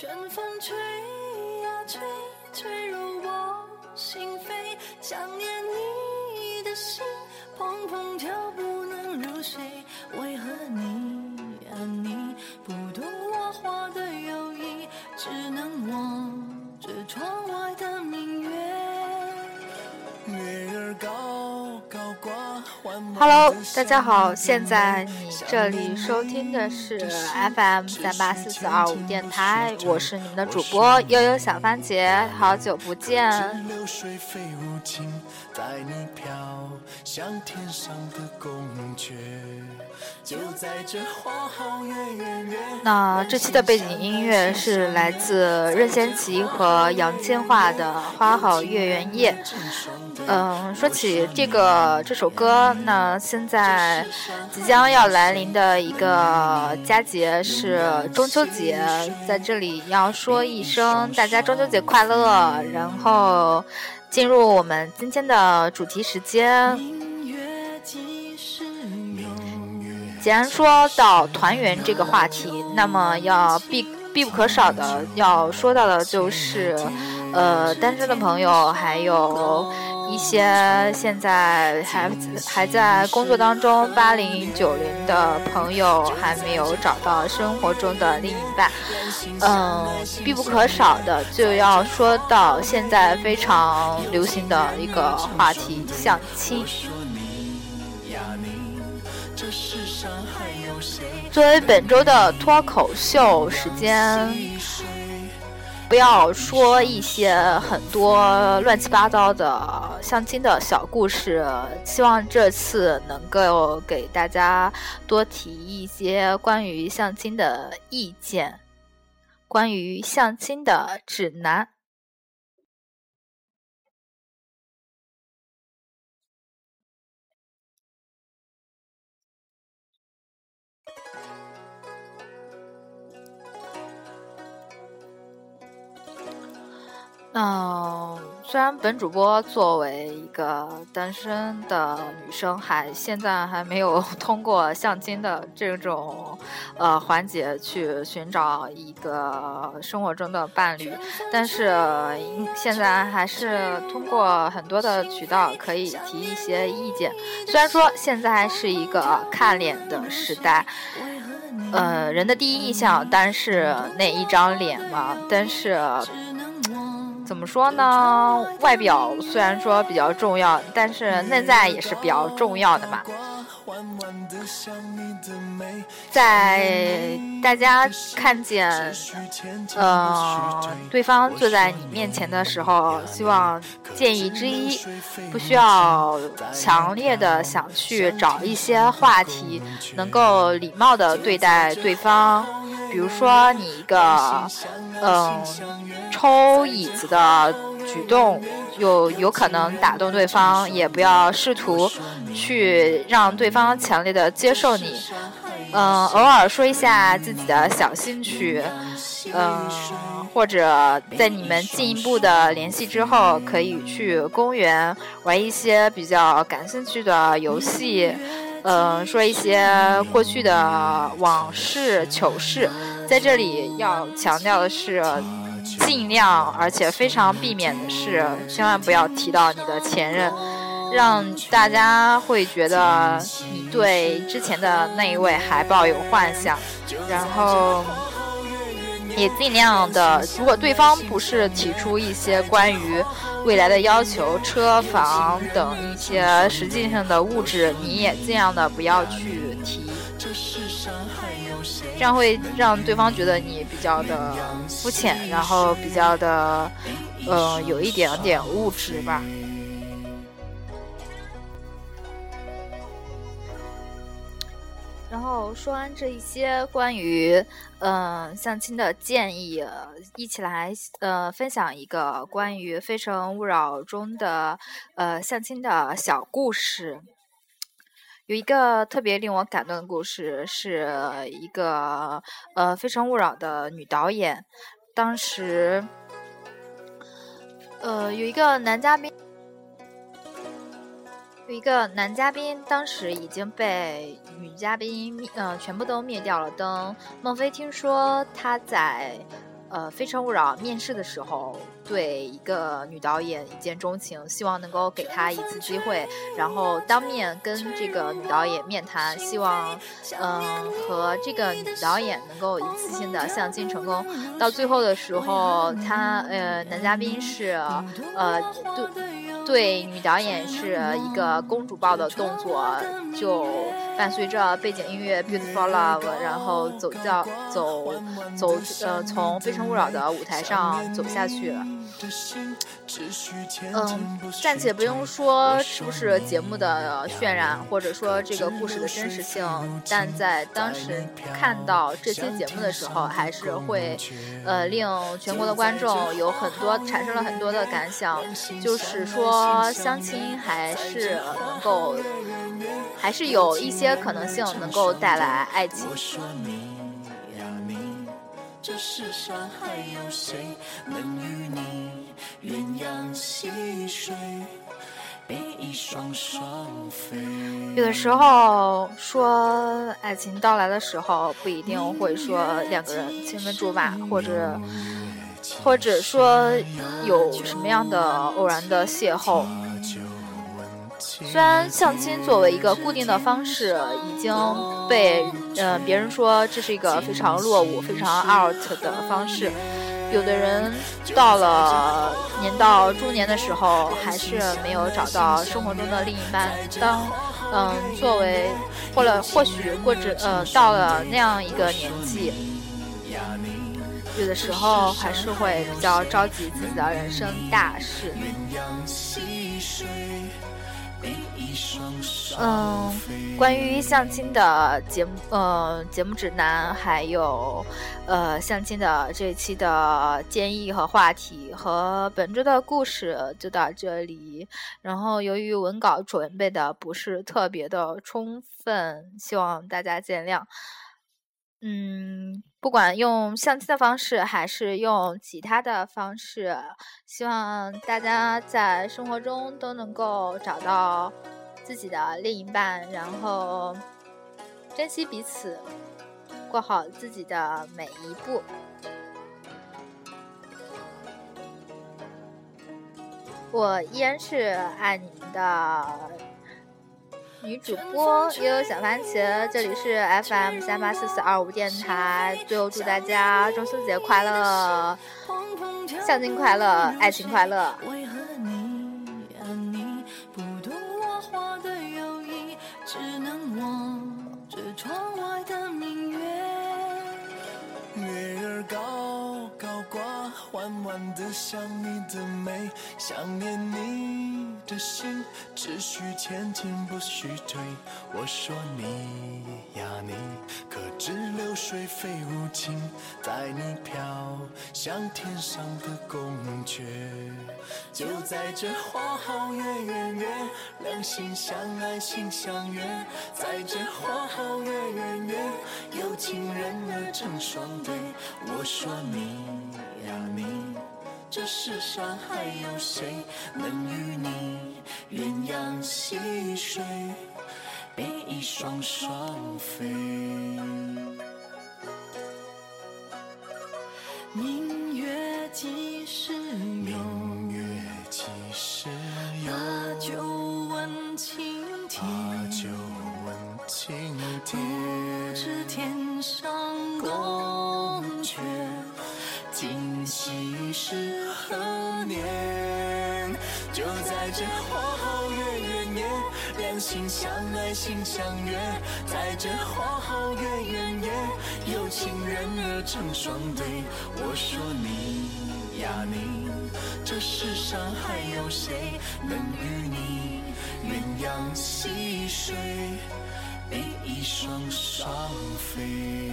春风吹呀吹，吹入我心扉，想念你的心砰砰跳，不能入睡。为何你 Hello，大家好，现在你这里收听的是 FM 三八四四二五电台，我是你们的主播悠悠小番茄，好久不见。流水飞舞情，带你飘向天上的宫阙。就在这花好月圆月。那这期的背景音乐是来自任贤齐和杨千嬅的《花好月圆夜》。嗯，说起这个这首歌，那现在即将要来临的一个佳节是中秋节，在这里要说一声大家中秋节快乐，然后进入我们今天的主题时间。既然说到团圆这个话题，那么要必必不可少的要说到的就是，呃，单身的朋友，还有一些现在还还在工作当中八零九零的朋友，还没有找到生活中的另一半。嗯，必不可少的就要说到现在非常流行的一个话题——相亲。作为本周的脱口秀时间，不要说一些很多乱七八糟的相亲的小故事，希望这次能够给大家多提一些关于相亲的意见，关于相亲的指南。嗯，虽然本主播作为一个单身的女生，还现在还没有 通过相亲的这种呃环节去寻找一个生活中的伴侣，但是现在还是通过很多的渠道可以提一些意见。虽然说现在是一个看脸的时代，呃，人的第一印象当然是那一张脸嘛，但是。怎么说呢？外表虽然说比较重要，但是内在也是比较重要的嘛。在大家看见，呃，对方坐在你面前的时候，希望建议之一，不需要强烈的想去找一些话题，能够礼貌的对待对方。比如说，你一个，嗯，抽椅子的举动，有有可能打动对方，也不要试图去让对方强烈的接受你。嗯，偶尔说一下自己的小兴趣，嗯，或者在你们进一步的联系之后，可以去公园玩一些比较感兴趣的游戏。嗯，说一些过去的往事糗事，在这里要强调的是，尽量而且非常避免的是，千万不要提到你的前任，让大家会觉得你对之前的那一位还抱有幻想，然后也尽量的，如果对方不是提出一些关于未来的要求、车房等一些实际上的物质，你也尽量的不要去提，这样会让对方觉得你比较的肤浅，然后比较的，呃，有一点点物质吧。然后说完这一些关于嗯、呃、相亲的建议，一起来呃分享一个关于《非诚勿扰》中的呃相亲的小故事。有一个特别令我感动的故事，是一个呃《非诚勿扰》的女导演，当时呃有一个男嘉宾。有一个男嘉宾，当时已经被女嘉宾灭，全部都灭掉了灯。孟非听说他在，呃，《非诚勿扰》面试的时候，对一个女导演一见钟情，希望能够给她一次机会，然后当面跟这个女导演面谈，希望，嗯，和这个女导演能够一次性的相亲成功。到最后的时候，他呃，男嘉宾是，呃，对。对女导演是一个公主抱的动作，就伴随着背景音乐《Beautiful Love》，然后走到走走呃从《非诚勿扰》的舞台上走下去。嗯，暂且不用说是不是节目的渲染，或者说这个故事的真实性，但在当时看到这期节目的时候，还是会呃令全国的观众有很多产生了很多的感想，就是说相亲还是能够，还是有一些可能性能够带来爱情。这世上还有谁能与你鸳鸯戏水，比翼双双飞？有的时候说爱情到来的时候，不一定会说两个人青梅竹马，或者或者说有什么样的偶然的邂逅。虽然相亲作为一个固定的方式已经被呃别人说这是一个非常落伍、非常 out 的方式，有的人到了年到中年的时候还是没有找到生活中的另一半。当嗯作为或者或许或者呃到了那样一个年纪，有的时候还是会比较着急自己的人生大事。嗯，关于相亲的节目，呃，节目指南，还有呃相亲的这期的建议和话题和本周的故事就到这里。然后由于文稿准备的不是特别的充分，希望大家见谅。嗯，不管用相亲的方式还是用其他的方式，希望大家在生活中都能够找到。自己的另一半，然后珍惜彼此，过好自己的每一步。我依然是爱你们的女主播悠悠小番茄，这里是 FM 三八四四二五电台。最后祝大家中秋节快乐，相亲快乐，爱情快乐。缓缓的想你的美，想念你的心，只需前进不需退。我说你呀你，可知流水非无情，带你飘向天上的宫阙。就在这花好月圆夜，两心相爱心相悦。在这花好月圆夜，有情人儿成双对。我说你。呀，你这世上还有谁能与你鸳鸯戏水，比翼双双飞？明月几时有？明月几时有？把酒问青天。把酒问青天。不知天上宫阙。今夕是何年？就在这花好月圆夜，两心相爱心相悦。在这花好月圆夜，有情人儿成双对。我说你呀你，这世上还有谁能与你鸳鸯戏水，比翼双双飞？